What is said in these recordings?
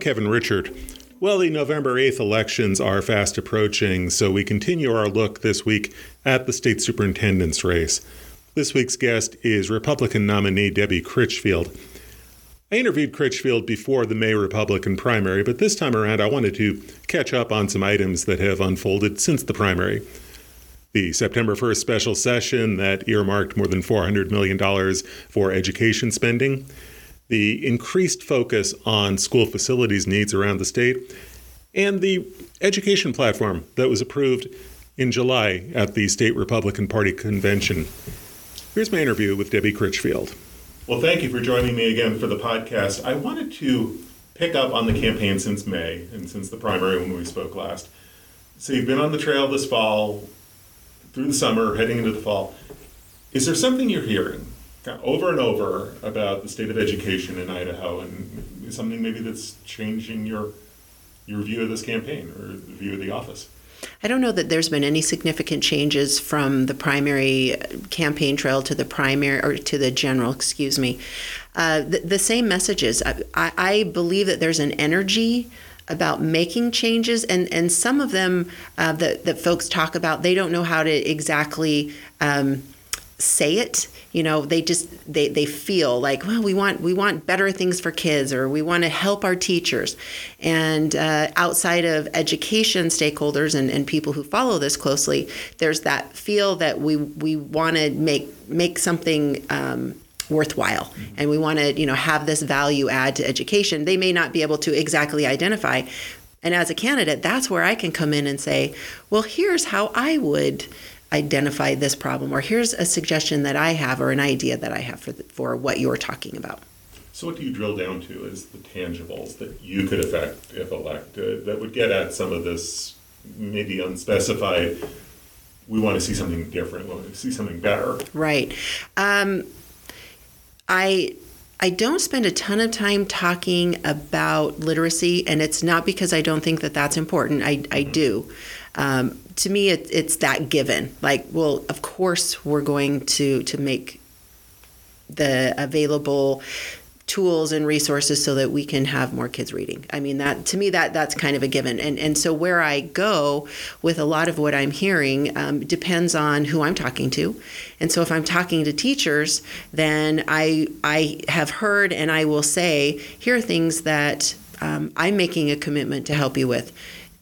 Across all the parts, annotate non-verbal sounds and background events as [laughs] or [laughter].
Kevin Richert. Well, the November 8th elections are fast approaching, so we continue our look this week at the state superintendent's race. This week's guest is Republican nominee Debbie Critchfield. I interviewed Critchfield before the May Republican primary, but this time around I wanted to catch up on some items that have unfolded since the primary. The September 1st special session that earmarked more than $400 million for education spending the increased focus on school facilities needs around the state, and the education platform that was approved in July at the State Republican Party convention. Here's my interview with Debbie Critchfield. Well, thank you for joining me again for the podcast. I wanted to pick up on the campaign since May and since the primary when we spoke last. So you've been on the trail this fall, through the summer, heading into the fall. Is there something you're hearing over and over about the state of education in Idaho and something maybe that's changing your your view of this campaign or the view of the office? I don't know that there's been any significant changes from the primary campaign trail to the primary or to the general, excuse me. Uh, the, the, same messages. I, I, believe that there's an energy about making changes, and, and some of them uh, that, that folks talk about, they don't know how to exactly. Um, say it you know they just they, they feel like well we want we want better things for kids or we want to help our teachers. And uh, outside of education stakeholders and, and people who follow this closely there's that feel that we we want to make make something um, worthwhile. Mm-hmm. and we want to you know have this value add to education. They may not be able to exactly identify. And as a candidate that's where i can come in and say well here's how i would identify this problem, or here's a suggestion that I have, or an idea that I have for, the, for what you're talking about. So, what do you drill down to as the tangibles that you could affect if elected that would get at some of this maybe unspecified? We want to see something different. We want to see something better. Right. Um, I I don't spend a ton of time talking about literacy, and it's not because I don't think that that's important. I, I mm-hmm. do um, to me it, it's that given like well of course we're going to to make the available tools and resources so that we can have more kids reading. I mean that to me that that's kind of a given. And and so where I go with a lot of what I'm hearing um, depends on who I'm talking to. And so if I'm talking to teachers, then I I have heard and I will say here are things that um, I'm making a commitment to help you with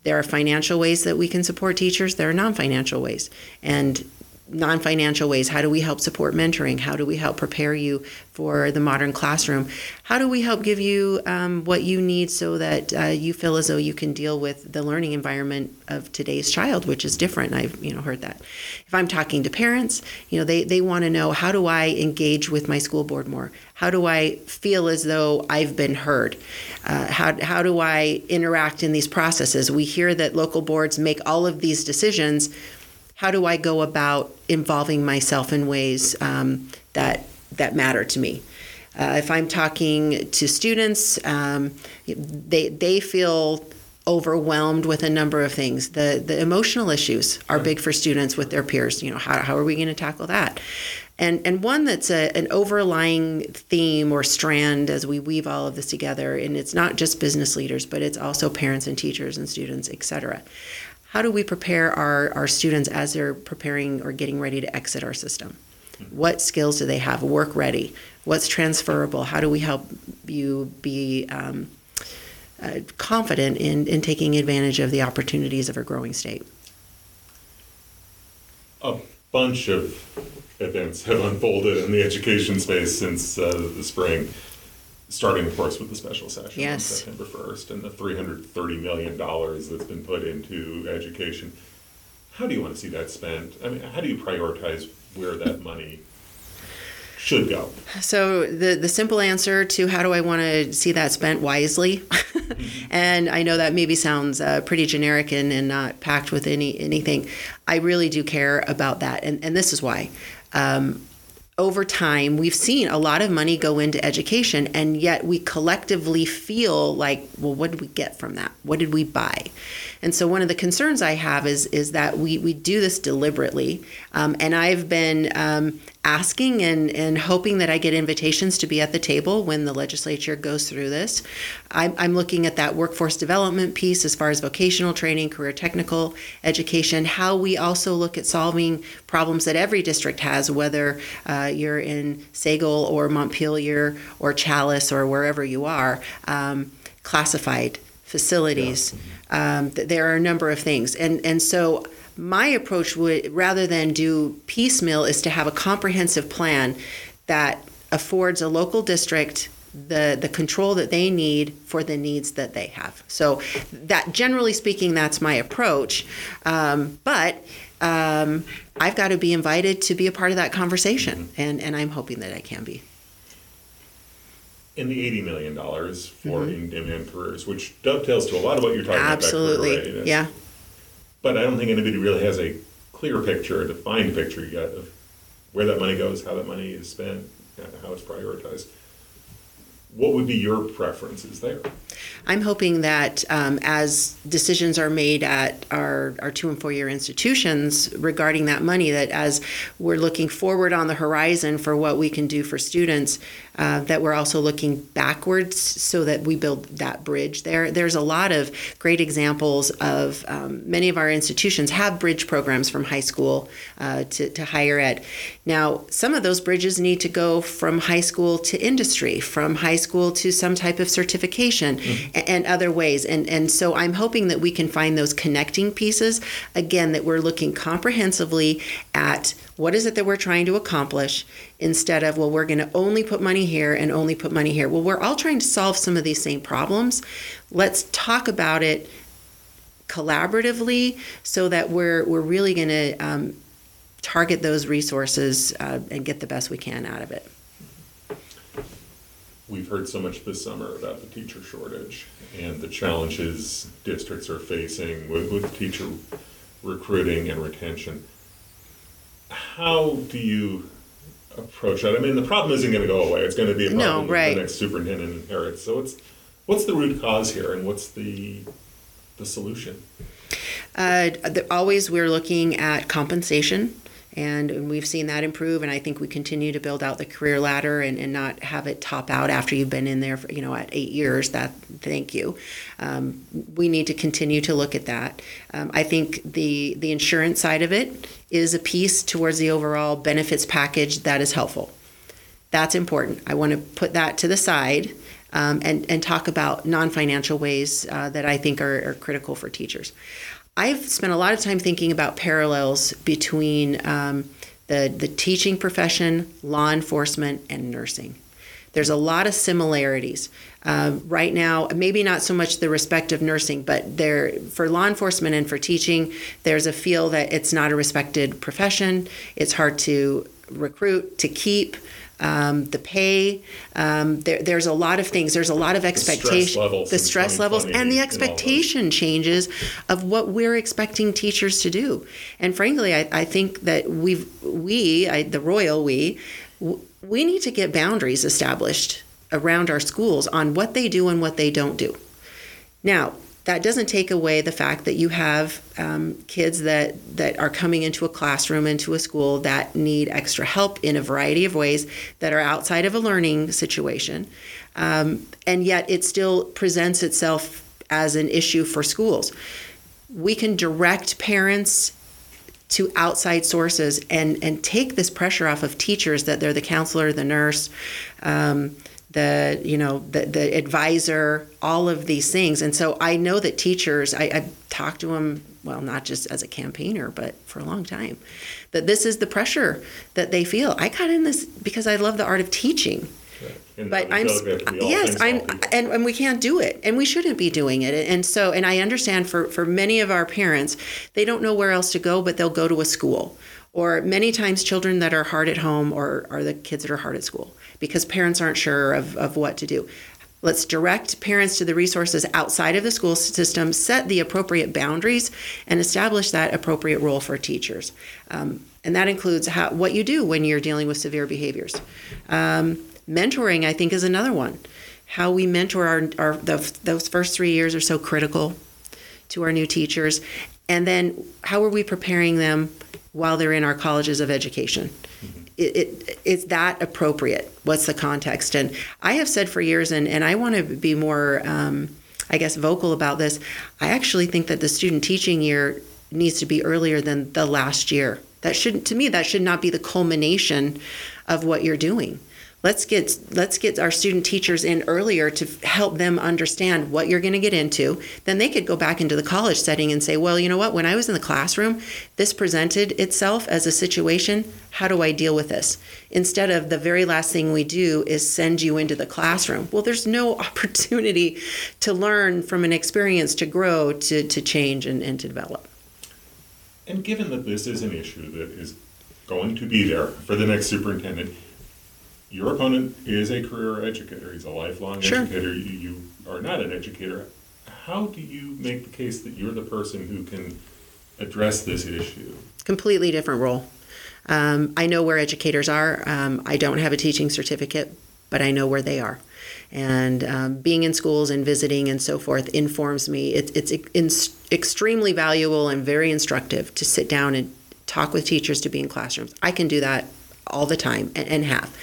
there are financial ways that we can support teachers, there are non financial ways. And non financial ways? How do we help support mentoring? How do we help prepare you for the modern classroom? How do we help give you um, what you need so that uh, you feel as though you can deal with the learning environment of today's child, which is different? I've you know heard that. If I'm talking to parents, you know they they want to know how do I engage with my school board more? How do I feel as though I've been heard? Uh, how, how do I interact in these processes? We hear that local boards make all of these decisions how do I go about involving myself in ways um, that that matter to me? Uh, if I'm talking to students, um, they they feel overwhelmed with a number of things. The the emotional issues are big for students with their peers. You know, how, how are we going to tackle that? And and one that's a, an overlying theme or strand as we weave all of this together, and it's not just business leaders, but it's also parents and teachers and students, et cetera how do we prepare our, our students as they're preparing or getting ready to exit our system? What skills do they have? Work ready? What's transferable? How do we help you be um, uh, confident in, in taking advantage of the opportunities of a growing state? A bunch of events have unfolded in the education space since uh, the spring starting, of course, with the special session on September 1st and the $330 million that's been put into education. How do you want to see that spent? I mean, how do you prioritize where that money should go? So the the simple answer to how do I want to see that spent wisely, [laughs] and I know that maybe sounds uh, pretty generic and, and not packed with any anything. I really do care about that, and and this is why. Um, over time, we've seen a lot of money go into education, and yet we collectively feel like, well, what did we get from that? What did we buy? And so, one of the concerns I have is is that we we do this deliberately, um, and I've been um, asking and, and hoping that I get invitations to be at the table when the legislature goes through this. I'm, I'm looking at that workforce development piece as far as vocational training, career technical education, how we also look at solving problems that every district has, whether uh, you're in Sagle or Montpelier or Challis or wherever you are, um, classified facilities. Um, th- there are a number of things. And, and so my approach would, rather than do piecemeal, is to have a comprehensive plan that affords a local district the the control that they need for the needs that they have. So that generally speaking, that's my approach. Um, but um, I've got to be invited to be a part of that conversation, and and I'm hoping that I can be. In the eighty million dollars for in-demand careers, which dovetails to a lot of what you're talking Absolutely, about. Absolutely, readiness. yeah. But I don't think anybody really has a clear picture, a defined picture yet of where that money goes, how that money is spent, how it's prioritized. What would be your preferences there? I'm hoping that um, as decisions are made at our, our two and four year institutions regarding that money, that as we're looking forward on the horizon for what we can do for students, uh, that we're also looking backwards so that we build that bridge there. There's a lot of great examples of um, many of our institutions have bridge programs from high school uh, to, to higher ed. Now, some of those bridges need to go from high school to industry, from high school to some type of certification a- and other ways. And, and so I'm hoping that we can find those connecting pieces. Again, that we're looking comprehensively at what is it that we're trying to accomplish instead of, well, we're going to only put money here and only put money here. Well, we're all trying to solve some of these same problems. Let's talk about it collaboratively so that we're, we're really going to um, target those resources uh, and get the best we can out of it. We've heard so much this summer about the teacher shortage and the challenges districts are facing with, with teacher recruiting and retention. How do you approach that? I mean, the problem isn't going to go away. It's going to be a problem that right. the next superintendent inherits. So, what's what's the root cause here, and what's the the solution? Uh, the, always we're looking at compensation, and, we've seen that improve. And I think we continue to build out the career ladder and, and not have it top out after you've been in there, for, you know, at eight years. That thank you. Um, we need to continue to look at that. Um, I think the the insurance side of it is a piece towards the overall benefits package that is helpful. That's important. I want to put that to the side. Um, and, and talk about non financial ways uh, that I think are, are critical for teachers. I've spent a lot of time thinking about parallels between um, the, the teaching profession, law enforcement, and nursing. There's a lot of similarities. Uh, right now, maybe not so much the respect of nursing, but there for law enforcement and for teaching, there's a feel that it's not a respected profession. It's hard to recruit, to keep. Um, the pay, um, there, there's a lot of things. There's a lot of expectation, levels the stress levels, and the and expectation changes of what we're expecting teachers to do. And frankly, I, I think that we've we, I, the royal we, we need to get boundaries established around our schools on what they do and what they don't do. Now, that doesn't take away the fact that you have um, kids that, that are coming into a classroom, into a school that need extra help in a variety of ways that are outside of a learning situation. Um, and yet it still presents itself as an issue for schools. We can direct parents to outside sources and, and take this pressure off of teachers that they're the counselor, the nurse, um, the you know the, the advisor all of these things. And so i know that teachers I, i've talked to them well not just as a campaigner but for a long time that this is the pressure that they feel. I got in this because i love the art of teaching. And but I'm feel like we have to be all yes I'm and, and we can't do it and we shouldn't be doing it. And so and I understand for for many of our parents they don't know where else to go but they'll go to a school. Or many times children that are hard at home or are the kids that are hard at school because parents aren't sure of, of what to do Let's direct parents to the resources outside of the school system, set the appropriate boundaries, and establish that appropriate role for teachers. Um, and that includes how, what you do when you're dealing with severe behaviors. Um, mentoring, I think, is another one. How we mentor our, our the, those first three years are so critical to our new teachers. And then how are we preparing them while they're in our colleges of education. It, it, is that appropriate? What's the context? And I have said for years, and, and I want to be more, um, I guess, vocal about this. I actually think that the student teaching year needs to be earlier than the last year. That shouldn't, to me, that should not be the culmination of what you're doing let's get let's get our student teachers in earlier to help them understand what you're going to get into. Then they could go back into the college setting and say well you know what? When i was in the classroom this presented itself as a situation. How do i deal with this? Instead of the very last thing we do is send you into the classroom. Well there's no [laughs] opportunity to learn from an experience to grow to, to change and, and to develop. And given that this is an issue that is going to be there for the next superintendent your opponent is a career educator. He's a lifelong Sure. educator. You, you are not an educator. How do you make the case that you're the person who can address this issue? completely different role. Um, I know where educators are. Um, I don't have a teaching certificate, but I know where they are. And um, being in schools and visiting and so forth informs me. It, it's in, extremely valuable and very instructive to sit down and talk with teachers to be in classrooms. I can do that all the time and, and have.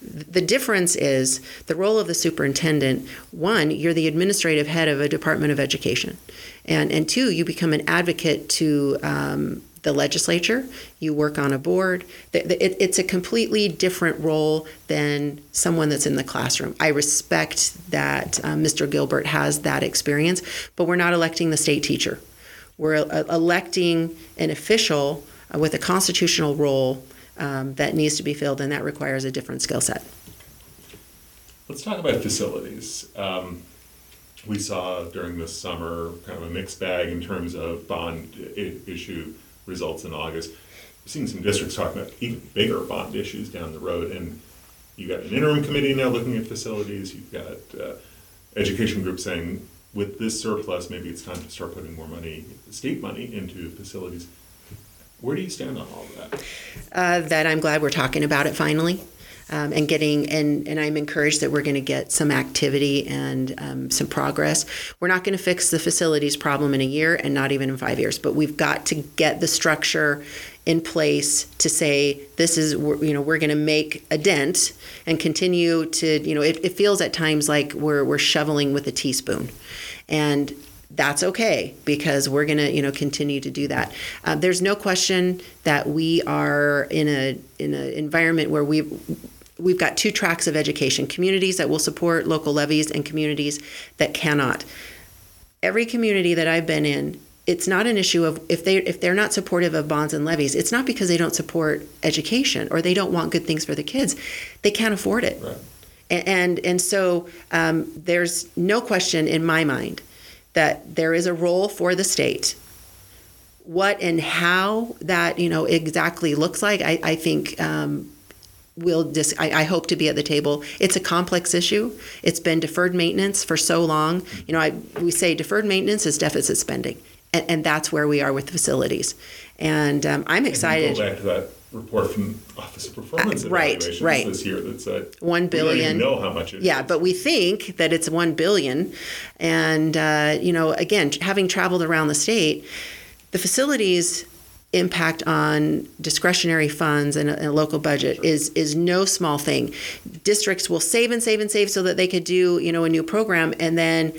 The difference is the role of the superintendent one, you're the administrative head of a Department of Education. And, and two, you become an advocate to um, the legislature, you work on a board. It's a completely different role than someone that's in the classroom. I respect that uh, Mr. Gilbert has that experience, but we're not electing the state teacher. We're uh, electing an official uh, with a constitutional role um, that needs to be filled, and that requires a different skill set. Let's talk about facilities. Um, we saw during the summer kind of a mixed bag in terms of bond I- issue results in August. We've seen some districts talking about even bigger bond issues down the road, and you've got an interim committee now looking at facilities. You've got uh, education groups saying, with this surplus, maybe it's time to start putting more money, state money, into facilities. Where do you stand on all of that? Uh, that I'm glad we're talking about it finally. Um, and getting and, and I'm encouraged that we're going to get some activity and um, some progress. We're not going to fix the facilities problem in a year and not even in five years, but we've got to get the structure in place to say this is you know we're going to make a dent and continue to you know it, it feels at times like we're we're shoveling with a teaspoon, and that's okay because we're going to you know continue to do that. Uh, there's no question that we are in a in an environment where we we've got two tracks of education communities that will support local levies and communities that cannot. Every community that i've been in it's not an issue of if they if they're not supportive of bonds and levies it's not because they don't support education or they don't want good things for the kids. They can't afford it. Right. and, and and so um, there's no question in my mind that there is a role for the state. What and how that you know exactly looks like, I, I think um, will dis- I, I, hope to be at the table. It's a complex issue. It's been deferred maintenance for so long. You know, I, we say deferred maintenance is deficit spending, and, and that's where we are with facilities. And um, I'm excited. And go back to that report from Office of Performance uh, right, Evaluations right. this year that said one billion. We know how much it yeah, is. but we think that it's one billion. And uh, you know, again, having traveled around the state, the facilities impact on discretionary funds and a, a local budget sure. is is no small thing. Districts will save and save and save so that they could do you know a new program, and then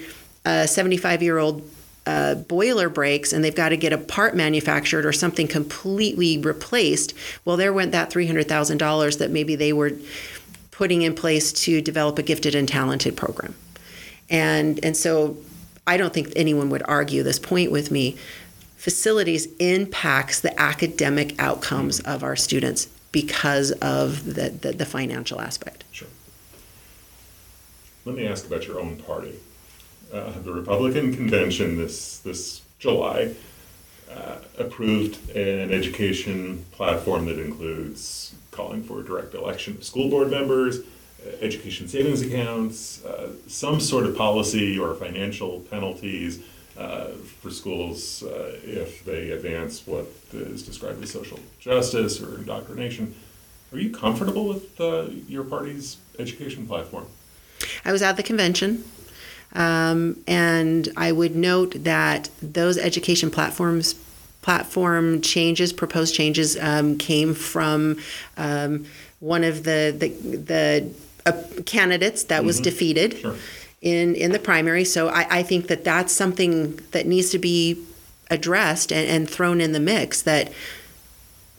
a 75 year old uh, boiler breaks and they've got to get a part manufactured or something completely replaced, well, there went that $300,000 that maybe they were putting in place to develop a gifted and talented program. And, and so I don't think anyone would argue this point with me. Facilities impacts the academic outcomes of our students because of the, the, the financial aspect. Sure. Let me ask about your own party uh, the Republican convention this this July uh, approved an education platform that includes calling for direct election of school board members, uh, education savings accounts, uh, some sort of policy or financial penalties uh, for schools uh, if they advance what is described as social justice or indoctrination. Are you comfortable with your party's education platform? I was at the convention. Um, and I would note that those education platforms platform changes, proposed changes, um, came from um, one of the the, the uh, candidates that was defeated Sure. in in the primary. So I, I think that that's something that needs to be addressed and, and thrown in the mix. That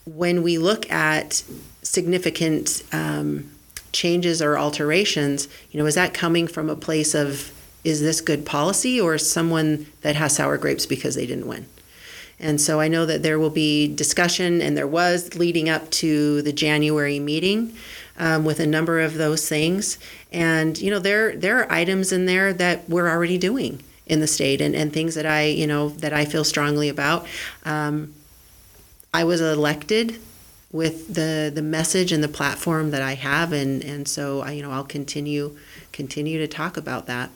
when we look at significant um, changes or alterations, you know, is that coming from a place of is this good policy or someone that has sour grapes because they didn't win? And so I know that there will be discussion, and there was leading up to the January meeting um, with a number of those things. And you know, there there are items in there that we're already doing in the state, and, and things that I you know that I feel strongly about. Um, I was elected with the the message and the platform that I have, and and so I you know I'll continue continue to talk about that.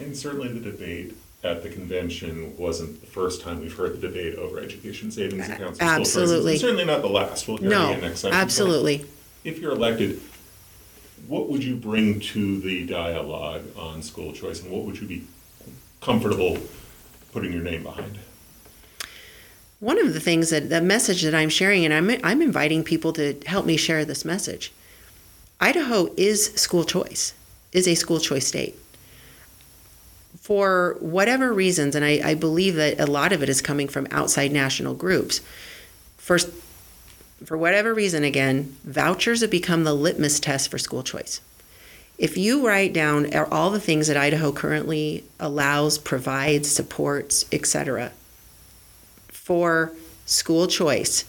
And certainly the debate at the convention wasn't the first time we've heard the debate over education savings accounts. and school choices, Absolutely. Certainly not the last. We'll hear it No, next but absolutely. If you're elected, what would you bring to the dialogue on school choice and what would you be comfortable putting your name behind? One of the things that the message that I'm sharing, and I'm I'm inviting people to help me share this message. Idaho is school choice, is a school choice state. For whatever reasons, and I, I believe that a lot of it is coming from outside national groups. First, for whatever reason, again, vouchers have become the litmus test for school choice. If you write down all the things that Idaho currently allows, provides, supports, etc., for school choice,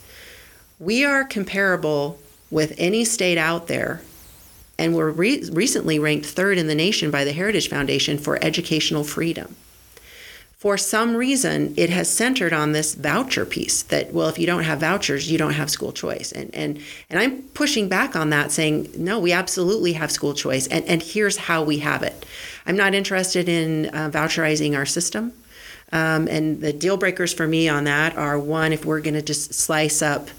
we are comparable with any state out there, and we're re- recently ranked third in the nation by the Heritage Foundation for educational freedom. For some reason, it has centered on this voucher piece that, well, if you don't have vouchers, you don't have school choice. And, and, and I'm pushing back on that, saying, no, we absolutely have school choice, and, and here's how we have it. I'm not interested in uh, voucherizing our system. Um, and the deal breakers for me on that are one, if we're going to just slice up,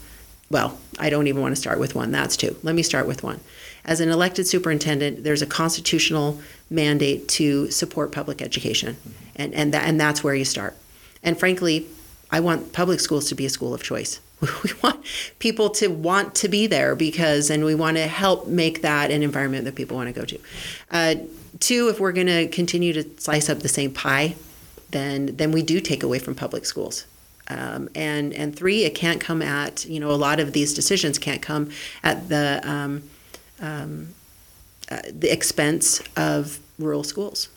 well, I don't even want to start with one, that's two. Let me start with one. As an elected superintendent, there's a constitutional mandate to support public education, and, and, that, and that's where you start. And frankly, I want public schools to be a school of choice. [laughs] We want people to want to be there because, and we want to help make that an environment that people want to go to. Uh, two, if we're going to continue to slice up the same pie, then then we do take away from public schools. Um, and and three, it can't come at you know a lot of these decisions can't come at the um, um, uh, the expense of rural schools.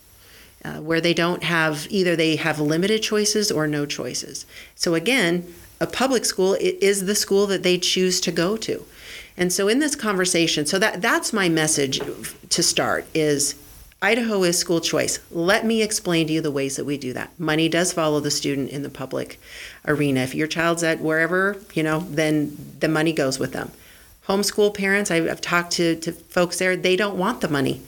Uh, where they don't have either they have limited choices or no choices. So again, a public school is the school that they choose to go to. And so in this conversation, so that that's my message to start is Idaho is school choice. Let me explain to you the ways that we do that. Money does follow the student in the public arena. If your child's at wherever, you know, then the money goes with them. Homeschool parents, I've, I've talked to, to folks there, they don't want the money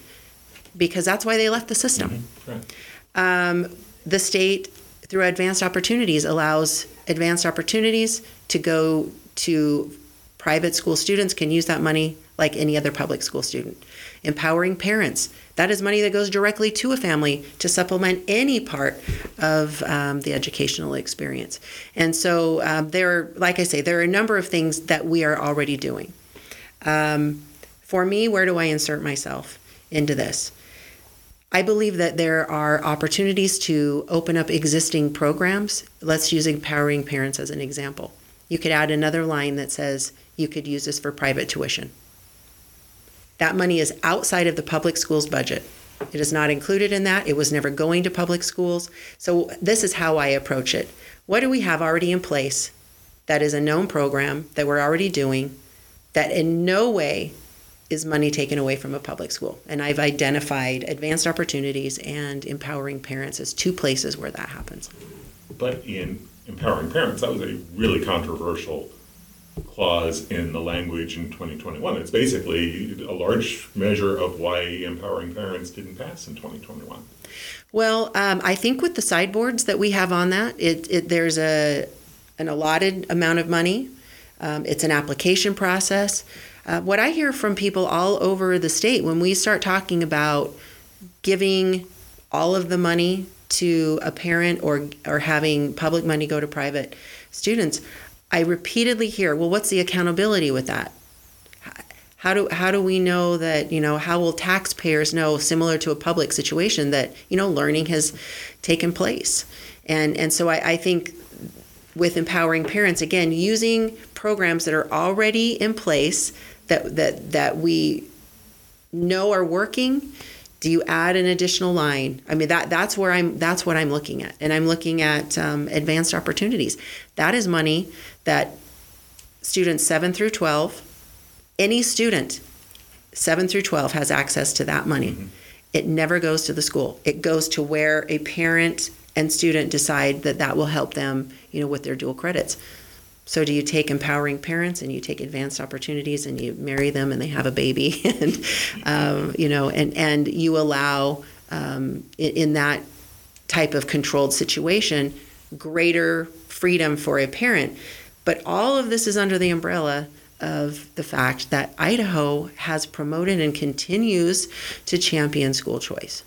because that's why they left the system. Right. Um, the state, through advanced opportunities, allows advanced opportunities to go to private school students can use that money like any other public school student. Empowering parents, that is money that goes directly to a family to supplement any part of um, the educational experience. And so um, there, are like I say, there are a number of things that we are already doing. Um, for me, where do I insert myself into this? I believe that there are opportunities to open up existing programs. Let's use empowering parents as an example. You could add another line that says you could use this for private tuition. That money is outside of the public schools budget. It is not included in that. It was never going to public schools. So, this is how I approach it. What do we have already in place that is a known program that we're already doing that in no way is money taken away from a public school? And I've identified advanced opportunities and empowering parents as two places where that happens. But in empowering parents, that was a really controversial clause in the language in 2021. It's basically a large measure of why empowering parents didn't pass in 2021. Well, um, I think with the sideboards that we have on that, it, it there's a an allotted amount of money. Um, it's an application process. Uh, what I hear from people all over the state when we start talking about giving all of the money to a parent or or having public money go to private students, I repeatedly hear, well, what's the accountability with that? How do how do we know that you know how will taxpayers know similar to a public situation that you know learning has taken place, and and so I, I think with empowering parents again using programs that are already in place that that that we know are working do you add an additional line? I mean that that's where i'm that's what i'm looking at. And i'm looking at um, advanced opportunities. That is money that students 7 through 12 any student 7 through 12 has access to that money. Mm-hmm. it never goes to the school. It goes to where a parent and student decide that that will help them you know with their dual credits so do you take empowering parents and you take advanced opportunities and you marry them and they have a baby [laughs] and um, you know and and you allow um, in, in that type of controlled situation greater freedom for a parent. But all of this is under the umbrella of the fact that Idaho has promoted and continues to champion school choice.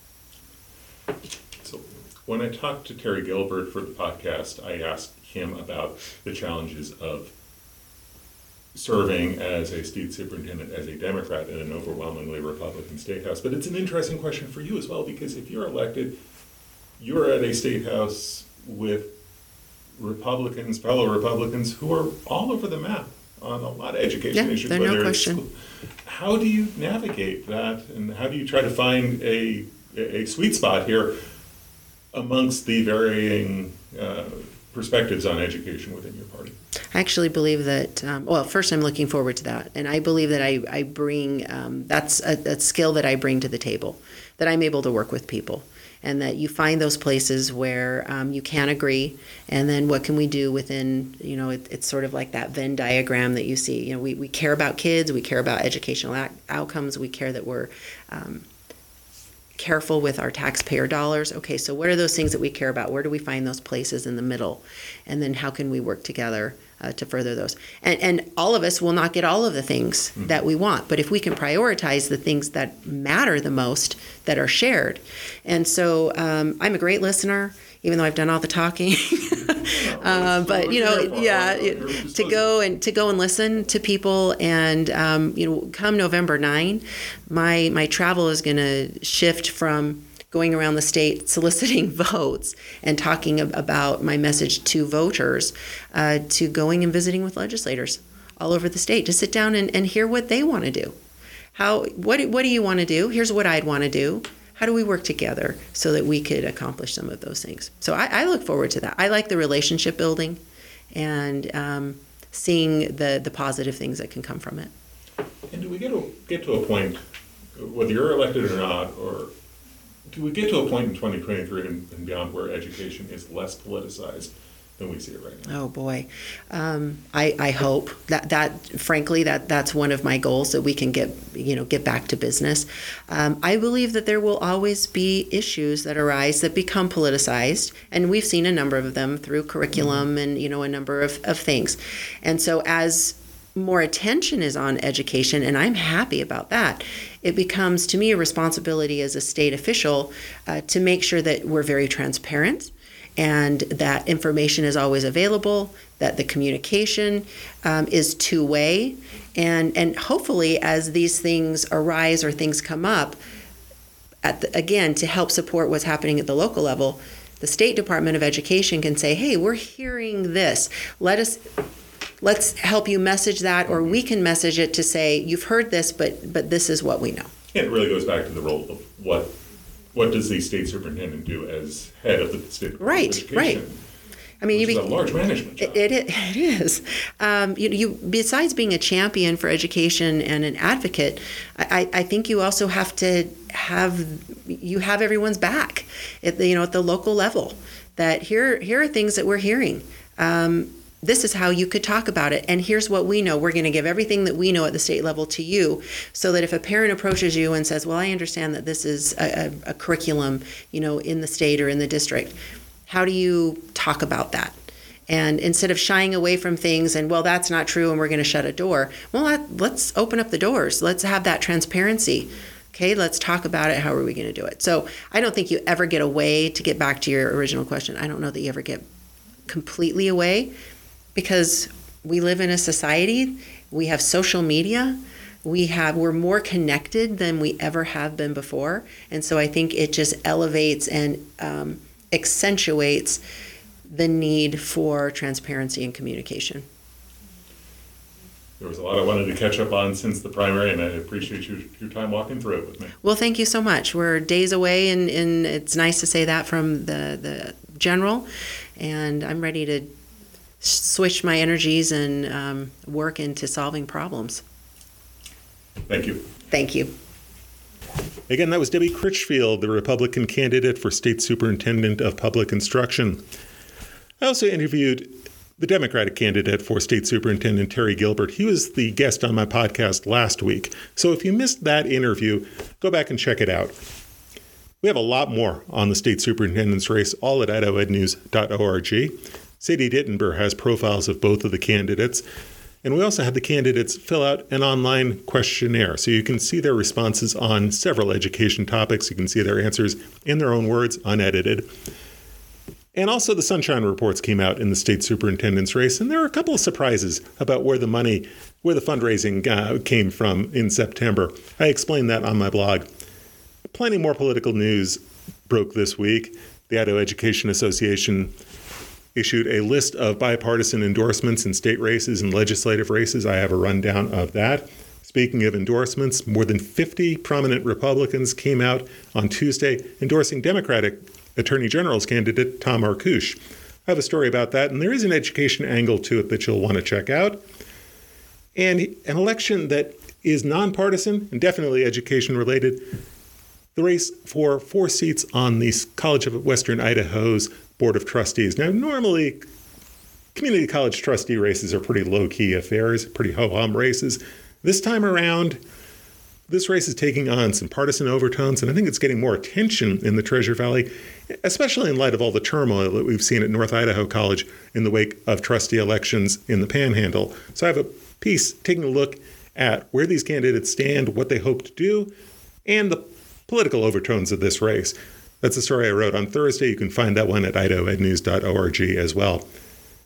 When I talked to Terry Gilbert for the podcast, I asked him about the challenges of serving as a state superintendent as a Democrat in an overwhelmingly Republican state house. But it's an interesting question for you as well because if you're elected, you're at a state house with Republicans, fellow Republicans, who are all over the map on a lot of education yeah, issues. Whether no question. How do you navigate that, and how do you try to find a a sweet spot here amongst the varying uh, perspectives on education within your party? I actually believe that, um, well, first, I'm looking forward to that. And I believe that I, I bring, um, that's a, a, skill that I bring to the table, that I'm able to work with people. And that you find those places where um, you can agree, and then what can we do within, you know, it, it's sort of like that Venn diagram that you see. You know, we, we care about kids, we care about educational outcomes, we care that we're um, careful with our taxpayer dollars. Okay, so what are those things that we care about? Where do we find those places in the middle? And then how can we work together uh, to further those? And, and all of us will not get all of the things mm-hmm. that we want, but if we can prioritize the things that matter the most that are shared. And so um, I'm a great listener even though I've done all the talking. [laughs] uh, but you know, yeah, to go and to go and listen to people, and um, you know, come November nine, my my travel is going to shift from going around the state [laughs] soliciting votes and talking about my message to voters uh, to going and visiting with legislators all over the state to sit down and, and hear what they want to do. How what, what do you want to do? Here's what i'd want to do how do we work together so that we could accomplish some of those things? So I, I look forward to that. I like the relationship building and um, seeing the, the positive things that can come from it. And do we get to, get to a point, whether you're elected or not, or do we get to a point in 2023 and, and beyond where education is less politicized than we see it right now. Oh boy, um, I, I hope that that frankly that that's one of my goals that we can get you know get back to business. Um, I believe that there will always be issues that arise that become politicized, and we've seen a number of them through curriculum mm-hmm. and you know a number of, of things, and so as more attention is on education, and I'm happy about that. It becomes, to me, a responsibility as a state official uh, to make sure that we're very transparent, and that information is always available, that the communication um, is two way, and and hopefully as these things arise or things come up, at the, again to help support what's happening at the local level, the state department of education can say, hey, we're hearing this. Let us let's help you message that, or we can message it to say you've heard this, but but this is what we know. It really goes back to the role of what what does the state superintendent do as head of the state right, education? Right, I mean, you be, a large management job. It, it, it is. Um, you, you besides being a champion for education and an advocate, I, I think you also have to have you have everyone's back at the you know at the local level. That here here are things that we're hearing. Um, this is how you could talk about it. And here's what we know. We're going to give everything that we know at the state level to you so that if a parent approaches you and says well i understand that this is a, a, a curriculum you know in the state or in the district how do you talk about that? And instead of shying away from things and well that's not true and we're going to shut a door well let, let's open up the doors. Let's have that transparency. Okay, let's talk about it. How are we going to do it? So I don't think you ever get away, to get back to your original question, I don't know that you ever get completely away because we live in a society, we have social media, we have we're more connected than we ever have been before and so i think it just elevates and um, accentuates the need for transparency and communication there was a lot I wanted to catch up on since the primary, and I appreciate your, your time walking through it with me. Well, thank you so much. We're days away, and, and it's nice to say that from the, the general. And I'm ready to switch my energies and um, work into solving problems. Thank you. Thank you. Again, that was Debbie Critchfield, the Republican candidate for State Superintendent of Public Instruction. I also interviewed the Democratic candidate for State Superintendent Terry Gilbert. He was the guest on my podcast last week. So if you missed that interview, go back and check it out. We have a lot more on the state superintendent's race, all at idahoednews.org. Sadie Dittenber has profiles of both of the candidates. And we also had the candidates fill out an online questionnaire. So you can see their responses on several education topics. You can see their answers in their own words, unedited. And also, the Sunshine Reports came out in the state superintendent's race, and there were a couple of surprises about where the money, where the fundraising uh, came from in September. I explained that on my blog. Plenty more political news broke this week. The Idaho Education Association issued a list of bipartisan endorsements in state races and legislative races. I have a rundown of that. Speaking of endorsements, more than 50 prominent Republicans came out on Tuesday endorsing Democratic Attorney General's candidate, Tom Arkoosh. I have a story about that, and there is an education angle to it that you'll want to check out. And an election that is nonpartisan and definitely education related. The race for four seats on the College of Western Idaho's Board of Trustees. Now, normally, community college trustee races are pretty low key affairs, pretty ho hum races. This time around, this race is taking on some partisan overtones, and I think it's getting more attention in the Treasure Valley, especially in light of all the turmoil that we've seen at North Idaho College in the wake of trustee elections in the Panhandle. So I have a piece taking a look at where these candidates stand, what they hope to do, and the political overtones of this race. That's a story I wrote on Thursday. You can find that one at idahoednews.org as well.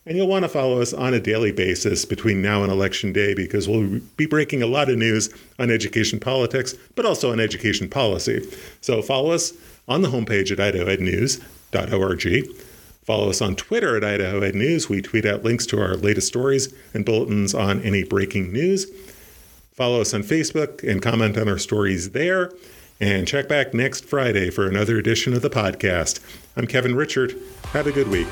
And you'll want to follow us on a daily basis between now and Election Day because we'll be breaking a lot of news on education politics, but also on education policy. So follow us on the homepage at idahoednews.org. Follow us on Twitter at idahoednews. We tweet out links to our latest stories and bulletins on any breaking news. Follow us on Facebook and comment on our stories there. And check back next Friday for another edition of the podcast. I'm Kevin Richert. Have a good week.